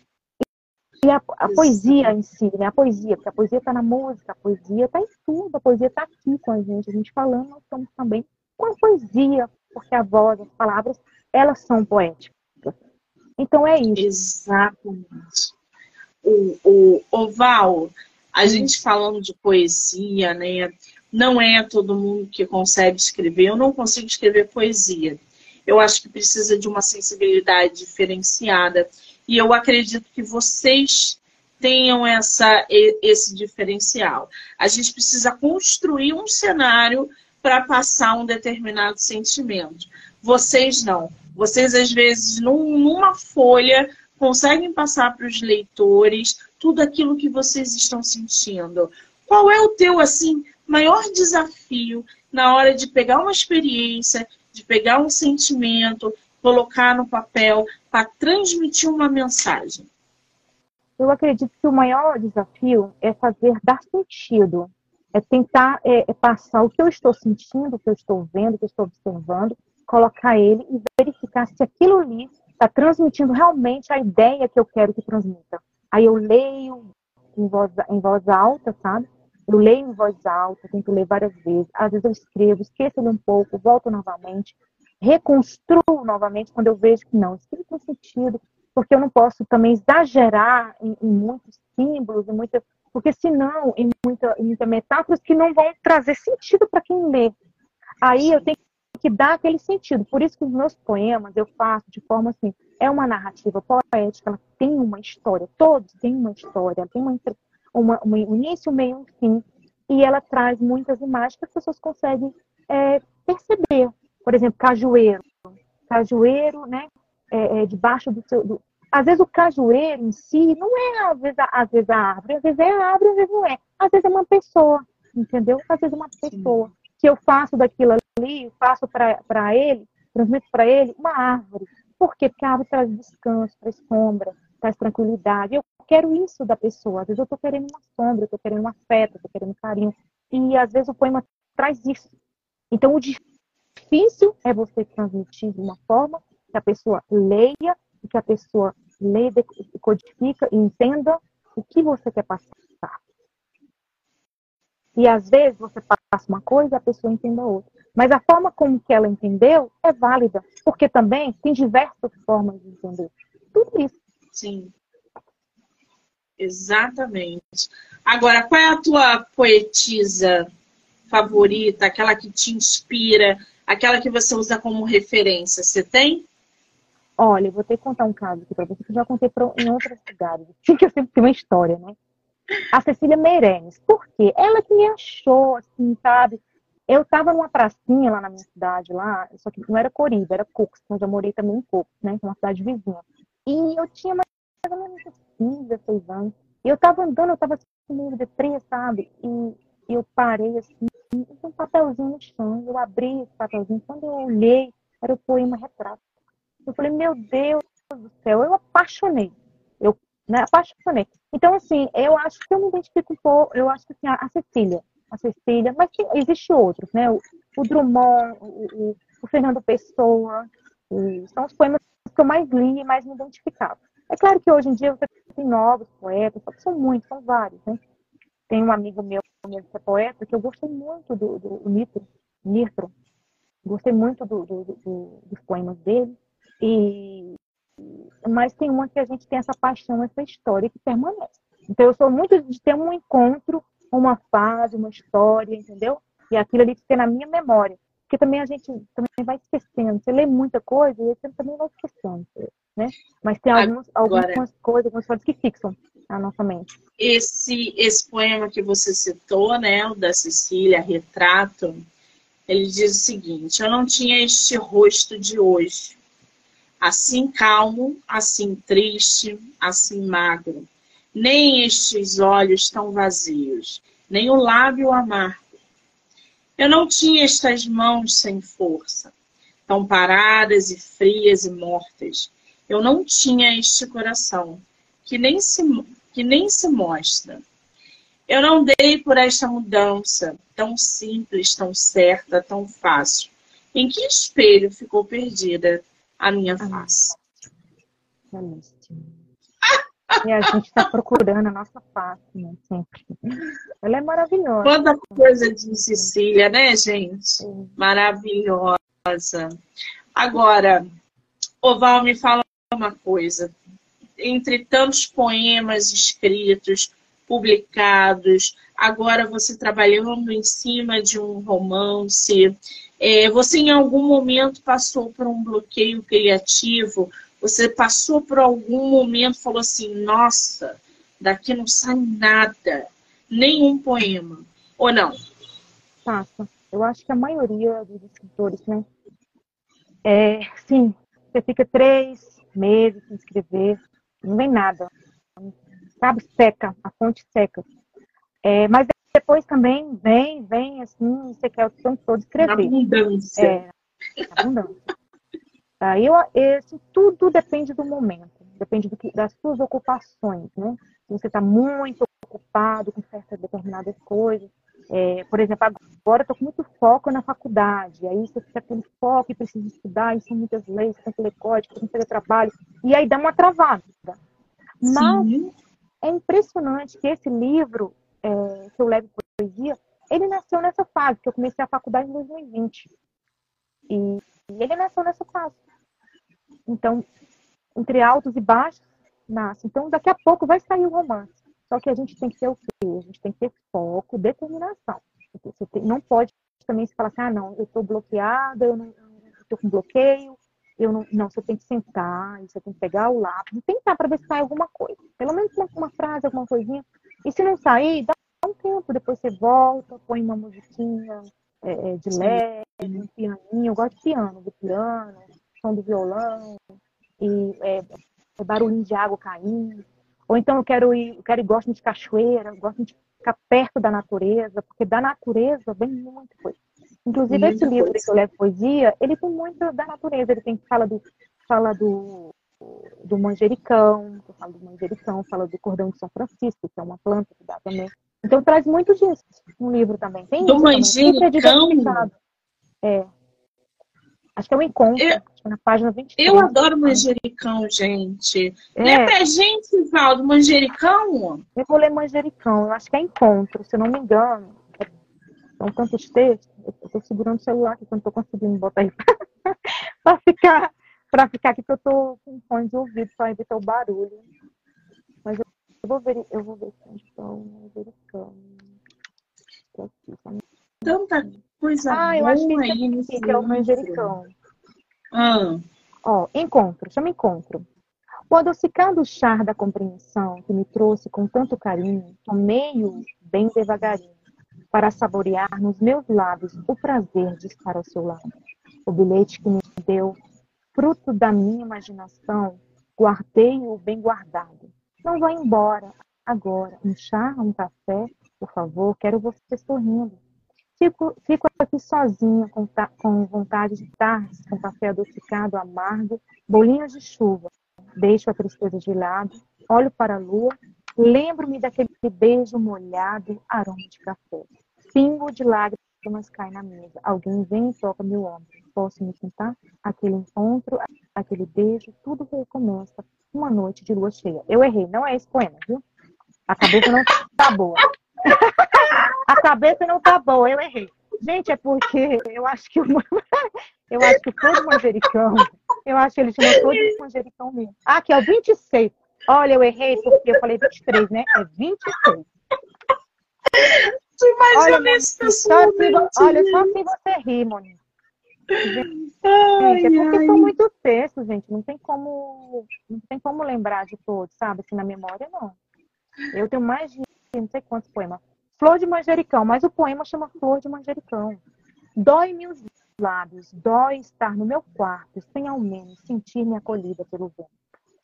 E a, a poesia em si, né? A poesia, porque a poesia está na música, a poesia está em tudo, a poesia está aqui com a gente, a gente falando, nós estamos também com a poesia, porque a voz, as palavras, elas são poéticas. Então é isso. Exatamente. O, o, o Val, a gente falando de poesia, né? Não é todo mundo que consegue escrever. Eu não consigo escrever poesia. Eu acho que precisa de uma sensibilidade diferenciada e eu acredito que vocês tenham essa, esse diferencial. A gente precisa construir um cenário para passar um determinado sentimento. Vocês não. Vocês, às vezes, num, numa folha, conseguem passar para os leitores tudo aquilo que vocês estão sentindo. Qual é o teu, assim, maior desafio na hora de pegar uma experiência, de pegar um sentimento, colocar no papel para transmitir uma mensagem? Eu acredito que o maior desafio é fazer dar sentido, é tentar é, é passar o que eu estou sentindo, o que eu estou vendo, o que eu estou observando, colocar ele e verificar se aquilo ali está transmitindo realmente a ideia que eu quero que transmita. Aí eu leio em voz, em voz alta, sabe? Eu leio em voz alta, tento ler várias vezes. Às vezes eu escrevo, esqueço ele um pouco, volto novamente reconstruo novamente quando eu vejo que não, não tem sentido, porque eu não posso também exagerar em, em muitos símbolos, em muita, porque senão em muita, em muita metáforas que não vão trazer sentido para quem lê. Aí eu tenho que dar aquele sentido. Por isso que os meus poemas eu faço de forma assim, é uma narrativa poética, ela tem uma história, todos têm uma história, tem uma, uma, um início, meio, um fim, e ela traz muitas imagens que as pessoas conseguem é, perceber por exemplo, cajueiro. Cajueiro, né? É, é, debaixo do seu. Do... Às vezes o cajueiro em si não é, às vezes, a, às vezes a árvore, às vezes é a árvore, às vezes não é. Às vezes é uma pessoa, entendeu? Às vezes é uma pessoa. Sim. Que eu faço daquilo ali, faço para ele, transmito para ele uma árvore. Por quê? Porque a árvore traz descanso, traz sombra, traz tranquilidade. Eu quero isso da pessoa. Às vezes eu estou querendo uma sombra, eu estou querendo um afeto, estou querendo um carinho. E às vezes o poema traz isso. Então o difícil é você transmitir de uma forma que a pessoa leia, que a pessoa leia, codifica e entenda o que você quer passar. E às vezes você passa uma coisa e a pessoa entenda outra. Mas a forma como que ela entendeu é válida, porque também tem diversas formas de entender. Tudo isso. Sim. Exatamente. Agora, qual é a tua poetisa favorita, aquela que te inspira, aquela que você usa como referência, você tem? Olha, eu vou ter que contar um caso aqui para você, que eu já contei pra, em outras cidades. *laughs* Assim, que eu sempre tenho uma história, né? A Cecília Meireles. Por quê? Ela que me achou, assim, sabe? Eu estava numa pracinha lá na minha cidade, lá, só que não era Coriba, era Cocos, eu já morei também em Cocos, né? É uma cidade vizinha. E eu tinha mais ou menos 15, 16 anos. E eu estava andando, eu assim, meio depressa, sabe? E eu parei assim, um papelzinho no chão. Eu abri esse papelzinho. Quando eu olhei, era o poema retrato. Eu falei, meu Deus do céu, eu apaixonei. Eu né, apaixonei. Então, assim, eu acho que eu me identifico um pouco, eu acho que assim, a, Cecília, a Cecília, mas tem, existe outros, né? O, o Drummond, o, o, o, Fernando Pessoa, são os poemas que eu mais li e mais me identificava. É claro que hoje em dia você tem novos poetas, são muitos, são vários, né? Tem um amigo meu que poeta, que eu gostei muito do, do, do Nitro, Nitro. Gostei muito do, do, dos poemas dele. E, mas tem uma que a gente tem essa paixão, essa história que permanece. Então eu sou muito de ter um encontro, uma fase, uma história, entendeu? E aquilo ali fica na minha memória. Porque também a gente também vai esquecendo. Você lê muita coisa e você também vai esquecendo, né? Mas tem algumas, algumas coisas, algumas coisas que fixam. Na nossa mente. Esse, esse poema que você citou, né, o da Cecília, Retrato, ele diz o seguinte: Eu não tinha este rosto de hoje, assim calmo, assim triste, assim magro, nem estes olhos tão vazios, nem o lábio amargo. Eu não tinha estas mãos sem força, tão paradas e frias e mortas. Eu não tinha este coração, que nem se, que nem se mostra. Eu não dei por esta mudança, tão simples, tão certa, tão fácil. Em que espelho ficou perdida a minha face? E a gente está procurando a nossa face, né? Sempre. Ela é maravilhosa. Quanta coisa de Cecília, né, gente? Sim. Maravilhosa. Agora, Oval, me fala uma coisa. Entre tantos poemas escritos, publicados, agora você trabalhando em cima de um romance, é, você em algum momento passou por um bloqueio criativo? Você passou por algum momento falou assim, nossa, daqui não sai nada, nenhum poema, ou não? Passa. Eu acho que a maioria dos escritores, né? É, sim, você fica três meses sem escrever, não vem nada. Sabe, seca, a fonte seca. É, mas depois também vem, vem, assim, você quer o tempo todo escrever. Abundância. É, abundância. Aí eu, esse, tudo depende do momento, depende do que, das suas ocupações, né? Se você está muito ocupado com certas determinadas coisas, é, por exemplo, agora eu estou com muito foco na faculdade, aí você fica com foco e precisa estudar, e são muitas leis, tem que ler código, tem que fazer trabalho, e aí dá uma travada. Mas Sim. é impressionante que esse livro, é, que eu levo poesia, ele nasceu nessa fase, que eu comecei a faculdade em 2020. E, e ele nasceu nessa fase. Então, entre altos e baixos, nasce. Então, daqui a pouco vai sair o romance. Só que a gente tem que ter o quê? A gente tem que ter foco, determinação. Você tem, não pode também se falar assim, ah, não, eu estou bloqueada, eu estou com bloqueio, eu não, não, você tem que sentar, você tem que pegar o lápis tentar para ver se sai alguma coisa. Pelo menos uma, uma, frase, alguma coisinha. E se não sair, dá um tempo, depois você volta, põe uma musiquinha é, é de leve, um pianinho. Eu gosto de piano, do piano, som do violão, e é, é barulhinho de água caindo. Ou então eu quero ir, eu quero ir, gosto de cachoeira, gosto de ficar perto da natureza, porque da natureza vem muita coisa. Inclusive, esse livro que eu levo poesia, ele tem muito da natureza, ele tem fala do, fala do, do manjericão, fala do manjericão, fala do cordão de São Francisco, que é uma planta que dá também. Então traz muito disso no livro também. Tem do manjericão? É, Acho que é um encontro, eu, na página 23. Eu adoro manjericão, gente. É. Lê pra gente, Valdo, manjericão? Eu vou ler manjericão, eu acho que é encontro, se eu não me engano. São tantos textos. Eu tô segurando o celular aqui, que eu não tô conseguindo botar aí *laughs* pra ficar, pra ficar aqui, que eu tô com fone de ouvido pra evitar o barulho. Mas eu, vou ver, eu vou ver se então, manjericão. Tanta coisa ah, eu acho que é o manjericão. Ah. Ó, encontro, chama encontro. O adocicado char da compreensão que me trouxe com tanto carinho, tomei-o bem devagarinho, para saborear nos meus lábios o prazer de estar ao seu lado. O bilhete que me deu, fruto da minha imaginação, guardei-o bem guardado. Não vá embora agora. Um chá, um café, por favor, quero você sorrindo. Fico, fico aqui sozinha, com, com vontade de tarde, com café adocicado, amargo, bolinhas de chuva. Deixo a tristeza de lado, olho para a lua, lembro-me daquele beijo molhado, aroma de café. Pingo de lágrimas cai na mesa. Alguém vem e toca meu ombro. Posso me sentar? Aquele encontro, aquele beijo, tudo recomeça. Uma noite de lua cheia. Eu errei, não é esse poema, viu? A cabeça não tá boa. *laughs* A cabeça não tá boa, eu errei. Gente, é porque eu acho que o, *laughs* eu acho que todo manjericão, eu acho que ele chama todo manjericão mesmo. Ah, aqui é o 26. Olha, eu errei porque eu falei 23, né? É 26. Olha, Monique, só assim, olha, só assim você ri, Monique. Gente, é porque ai. são muitos textos, gente. Não tem como, não tem como lembrar de todos, sabe? Assim, na memória, não. Eu tenho mais de não sei quantos poemas. Flor de manjericão, mas o poema chama Flor de manjericão. Dói-me os lábios, dói estar no meu quarto, sem ao menos sentir-me acolhida pelo vento.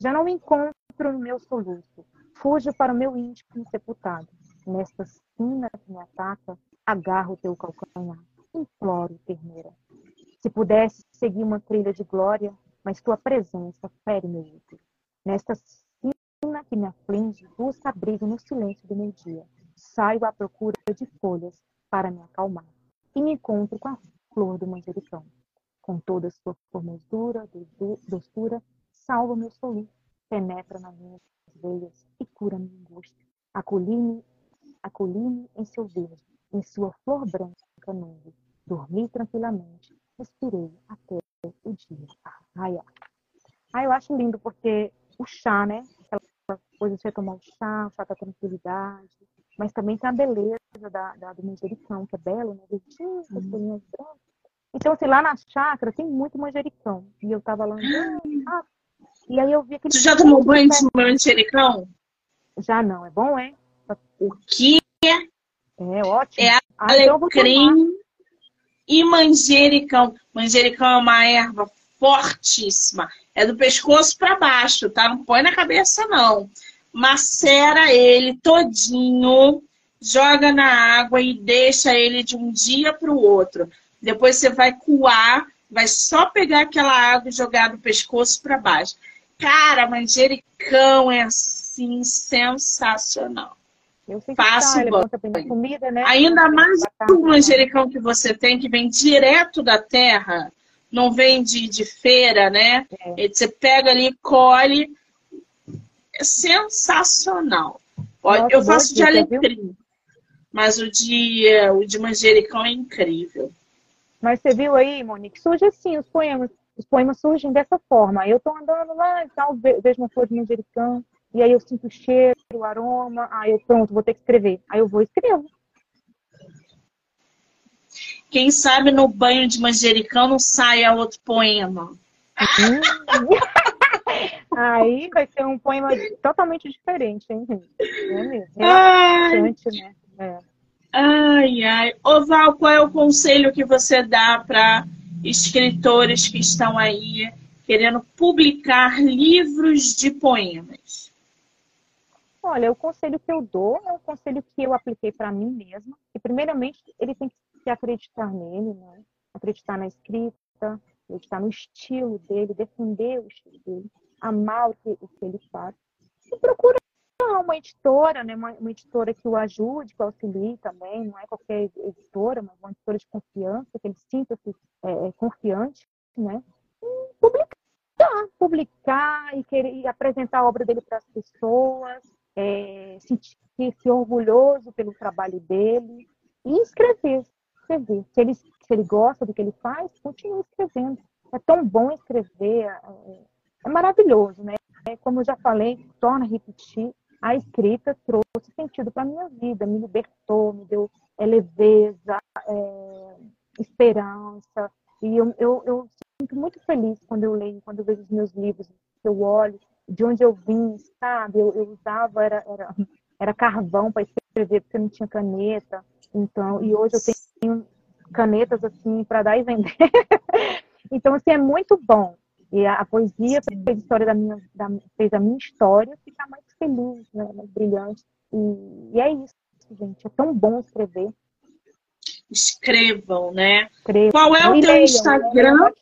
Já não me encontro no meu soluço, fujo para o meu íntimo sepultado. Nesta sina que me ataca, agarro teu calcanhar, imploro ternura. Se pudesse seguir uma trilha de glória, mas tua presença fere meu útero. Nesta sina que me aflige, busca abrigo no silêncio do meu dia. Saio à procura de folhas para me acalmar e me encontro com a flor do manjericão. Com toda sua formosura, doçura, salva meu soluço, penetra nas minhas veias e cura minha angústia. Acolhi-me acolhi em seu verde, em sua flor branca nuvem. Dormi tranquilamente, respirei até o dia. Ai, ai. Ah, eu acho lindo porque o chá, né? Aquela coisa de você tomar um chá, o chá da tranquilidade, mas também tem a beleza da, da, do manjericão, que é belo, né? Verdinho, as folhinhas brancas. Então, assim, lá na chácara tem muito manjericão. E eu tava lá ah, e aí eu vi aquele. Você já tomou banho de manjericão? Já não, é bom, é? O que é ótimo. É ah, então alecrim e manjericão. Manjericão é uma erva fortíssima. É do pescoço para baixo, tá? Não põe na cabeça, não. Macera ele todinho, joga na água e deixa ele de um dia para o outro. Depois você vai coar, vai só pegar aquela água e jogar do pescoço para baixo. Cara, manjericão é assim sensacional. Faço banho. Comida, né? Ainda mais o manjericão que você tem, que vem direto da terra, não vem de, de feira, né? É. Você pega ali, colhe. É sensacional. Nossa, eu faço de alecrim, mas o de, o de manjericão é incrível. Mas você viu aí, Monique, surge assim os poemas. Os poemas surgem dessa forma. Eu tô andando lá e tal, vejo uma flor de manjericão, e aí eu sinto o cheiro, o aroma, aí eu pronto, vou ter que escrever. Aí eu vou e escrevo. Quem sabe no banho de manjericão não saia outro poema. *laughs* aí vai ser um poema totalmente diferente, hein, É mesmo. É ai. né? É. Ai, ai. Oval, qual é o conselho que você dá para escritores que estão aí querendo publicar livros de poemas? Olha, o conselho que eu dou é um conselho que eu apliquei para mim mesma. E, primeiramente, ele tem que se acreditar nele, né? acreditar na escrita, acreditar no estilo dele, defender o estilo dele, amar o que, o que ele faz. E procura uma editora, né? Uma, uma, editora que o ajude, que o auxilie também, não é qualquer editora, mas uma editora de confiança, que ele sinta-se é, é confiante, né? E publicar, publicar e, querer, e apresentar a obra dele para as pessoas, é, sentir-se orgulhoso pelo trabalho dele e escrever, escrever. Se ele, se ele gosta do que ele faz, continue escrevendo. É tão bom escrever, é, é maravilhoso, né? É, como eu já falei, torna a repetir, a escrita trouxe sentido para a minha vida, me libertou, me deu é, leveza, é, esperança. E eu, eu, eu sinto muito feliz quando eu leio, quando eu vejo os meus livros, eu olho de onde eu vim, sabe? Eu, eu usava, era, era, era carvão para escrever, porque não tinha caneta. Então, e hoje eu tenho canetas assim para dar e vender. *laughs* então, assim, é muito bom. E a, a poesia fez a história da minha, da, fez a minha história ficar mais feliz, né? mais brilhante. E, e é isso, gente. É tão bom escrever. Escrevam, né? Escrevam. Qual é o teu? Instagram? Né?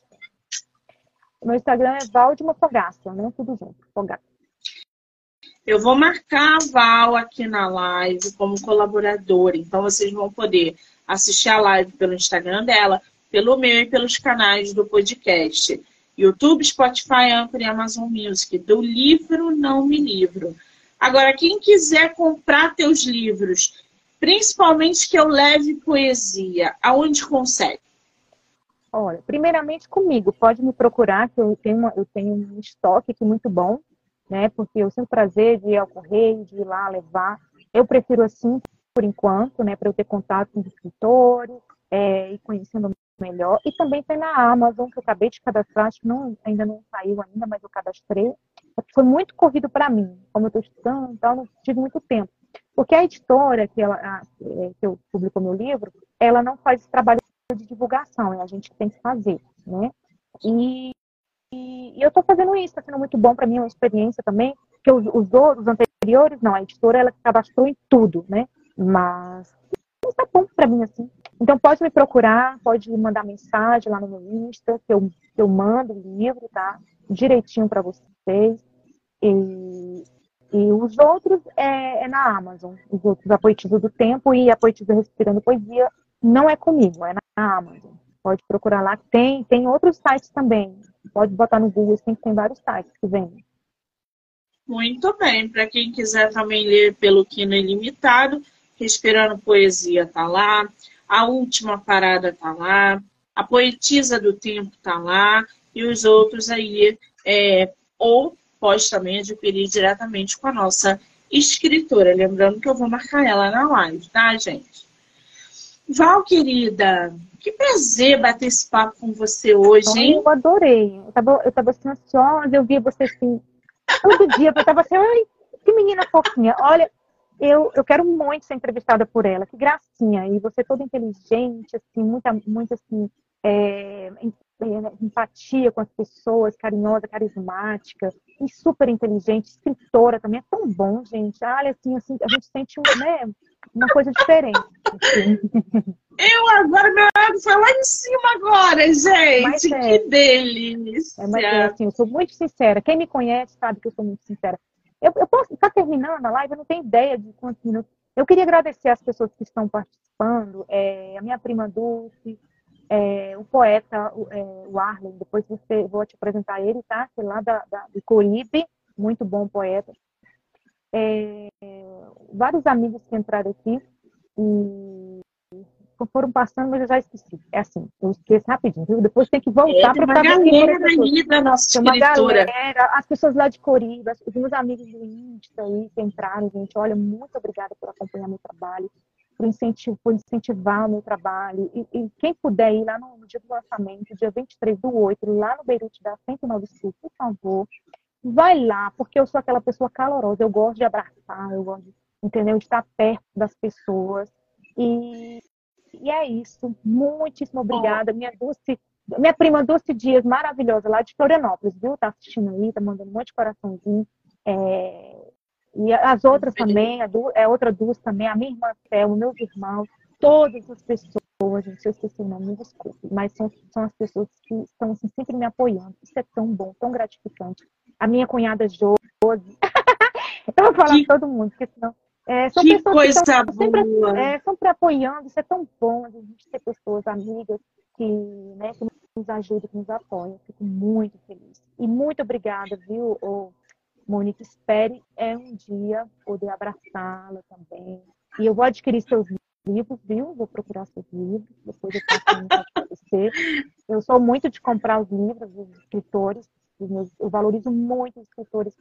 Meu Instagram é Valdima Fogaça, né? Tudo junto, Fogaça. Eu vou marcar a Val aqui na live como colaboradora, então vocês vão poder assistir a live pelo Instagram dela, pelo meu e pelos canais do podcast. YouTube, Spotify, Anchor e Amazon Music. Do livro Não Me Livro. Agora, quem quiser comprar teus livros, principalmente que eu leve poesia, aonde consegue? Olha, primeiramente comigo, pode me procurar, que eu tenho, uma, eu tenho um estoque aqui muito bom, né? Porque eu sinto prazer de ir ao correio, de ir lá levar. Eu prefiro assim, por enquanto, né? Para eu ter contato com os escritores é, e conhecendo melhor. E também tem na Amazon, que eu acabei de cadastrar, acho que não, ainda não saiu ainda, mas eu cadastrei. foi muito corrido para mim, como eu estou estudando, então não tive muito tempo. Porque a editora que, ela, a, é, que eu publicou meu livro, ela não faz esse trabalho de divulgação, é a gente que tem que fazer, né? E, e, e eu estou fazendo isso, está sendo muito bom para mim, é uma experiência também, que os, os outros anteriores, não, a editora ela cadastrou em tudo, né? Mas está bom para mim assim. Então pode me procurar, pode mandar mensagem lá no meu Insta, que eu, que eu mando o livro, tá? Direitinho para vocês. E, e os outros é, é, na Amazon. Os outros, a Poetisa do Tempo e a Poetisa Respirando Poesia, não é comigo, é na Amazon. Pode procurar lá. Tem, tem outros sites também. Pode botar no Google, tem, tem vários sites que vendem. Muito bem. Para quem quiser também ler pelo Kino Ilimitado, Respirando Poesia tá lá. A Última Parada tá lá. A Poetisa do Tempo tá lá. E os outros aí, é, ou pode também adquirir diretamente com a nossa escritora. Lembrando que eu vou marcar ela na live, tá, gente? Val, querida, que prazer bater esse papo com você hoje, hein? Eu adorei. Eu tava, eu tava assim, ansiosa, eu via você assim, todo dia, eu tava assim, ai, que menina fofinha. Olha, eu, eu quero muito ser entrevistada por ela, que gracinha. E você toda inteligente, assim, muita, muito assim, é, empatia com as pessoas, carinhosa, carismática e super inteligente, escritora também. É tão bom, gente. Olha, assim, assim a gente sente né, uma coisa diferente. Eu agora, meu ego foi lá em cima agora, gente. É. Que delícia. É, mas é assim, eu sou muito sincera. Quem me conhece sabe que eu sou muito sincera. Eu, eu posso estar tá terminando a live, eu não tenho ideia de quantos minutos. Eu queria agradecer as pessoas que estão participando, é, a minha prima Dulce, é, o poeta, o, é, o Arlen, depois você, vou te apresentar ele, tá? Que é lá da, da, do Coribe, muito bom poeta. É, vários amigos que entraram aqui e foram passando, mas eu já esqueci. É assim, eu esqueço rapidinho, viu? Depois tem que voltar para fazer galera aí da nossa tem uma escritura. galera, as pessoas lá de Coriba, os meus amigos do Insta aí que entraram, gente, olha, muito obrigada por acompanhar meu trabalho por, incentivo, por incentivar o meu trabalho. E, e, quem puder ir lá no, no, dia do lançamento, dia 23 do 8, lá no Beirute da 109 Sul, por favor, vai lá, porque eu sou aquela pessoa calorosa, eu gosto de abraçar, eu gosto de, entendeu, de estar perto das pessoas. E, e é isso. Muitíssimo obrigada. Minha Dulce, minha prima Dulce Dias, maravilhosa, lá de Florianópolis, viu? Tá assistindo aí, tá mandando um monte de coraçãozinho. É, e as outras também, a, du, é outra Dulce também, a minha irmã Thelma, meus irmãos, todas as pessoas, gente, se eu esqueci o nome, me desculpe, mas são, são as pessoas que estão assim, sempre me apoiando. Isso é tão bom, tão gratificante. A minha cunhada Josi, *laughs* eu vou falar que... todo mundo, porque senão. É, são que pessoas coisa que estão sempre, é, sempre apoiando, isso é tão bom, a gente ter pessoas amigas que, né, que nos ajudam, que nos apoiam. Fico muito feliz. E muito obrigada, viu, Mônica, espere é um dia poder abraçá-la também. E eu vou adquirir seus livros, viu? Vou procurar seus livros, depois eu passo para você. Eu sou muito de comprar os livros dos escritores, eu valorizo muito os escritores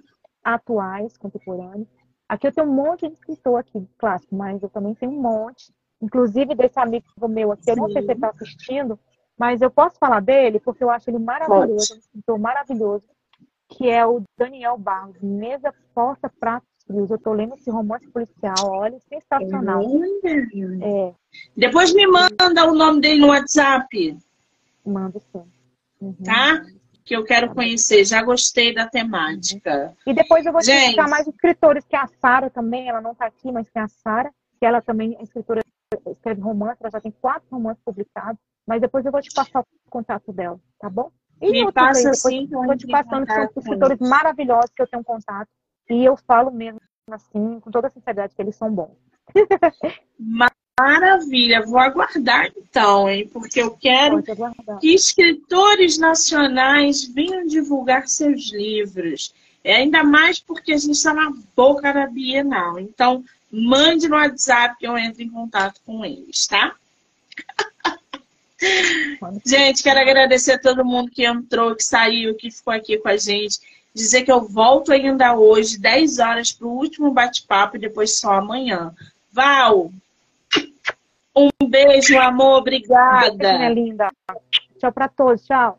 atuais, contemporâneos. Aqui eu tenho um monte de escritor aqui, clássico, mas eu também tenho um monte. Inclusive desse amigo meu aqui, eu não sei se ele está assistindo, mas eu posso falar dele porque eu acho ele maravilhoso, um escritor maravilhoso que é o Daniel Barros, Mesa Porta Pratos Frios. Eu estou lendo esse romance policial, olha, sensacional. É. Depois me manda o nome dele no WhatsApp. Manda sim. Uhum. Tá? Que eu quero conhecer. Já gostei da temática. E depois eu vou te indicar mais escritores, que é a Sara também, ela não está aqui, mas tem a Sara, que ela também é escritora, escreve romance, ela já tem quatro romances publicados. Mas depois eu vou te passar o contato dela, tá bom? E Me passa assim, estou te passando, que são escritores maravilhosos que eu tenho contato. E eu falo mesmo assim, com toda a sinceridade, que eles são bons. Maravilha, vou aguardar então, hein? Porque eu quero que escritores nacionais venham divulgar seus livros. É ainda mais porque a gente está na boca da Bienal. Então, mande no WhatsApp que eu entro em contato com eles, tá? Gente, quero agradecer a todo mundo que entrou, que saiu, que ficou aqui com a gente. Dizer que eu volto ainda hoje, 10 horas, para o último bate-papo e depois só amanhã. Val, um beijo, amor, obrigada. Beijo, minha linda. Tchau para todos, tchau.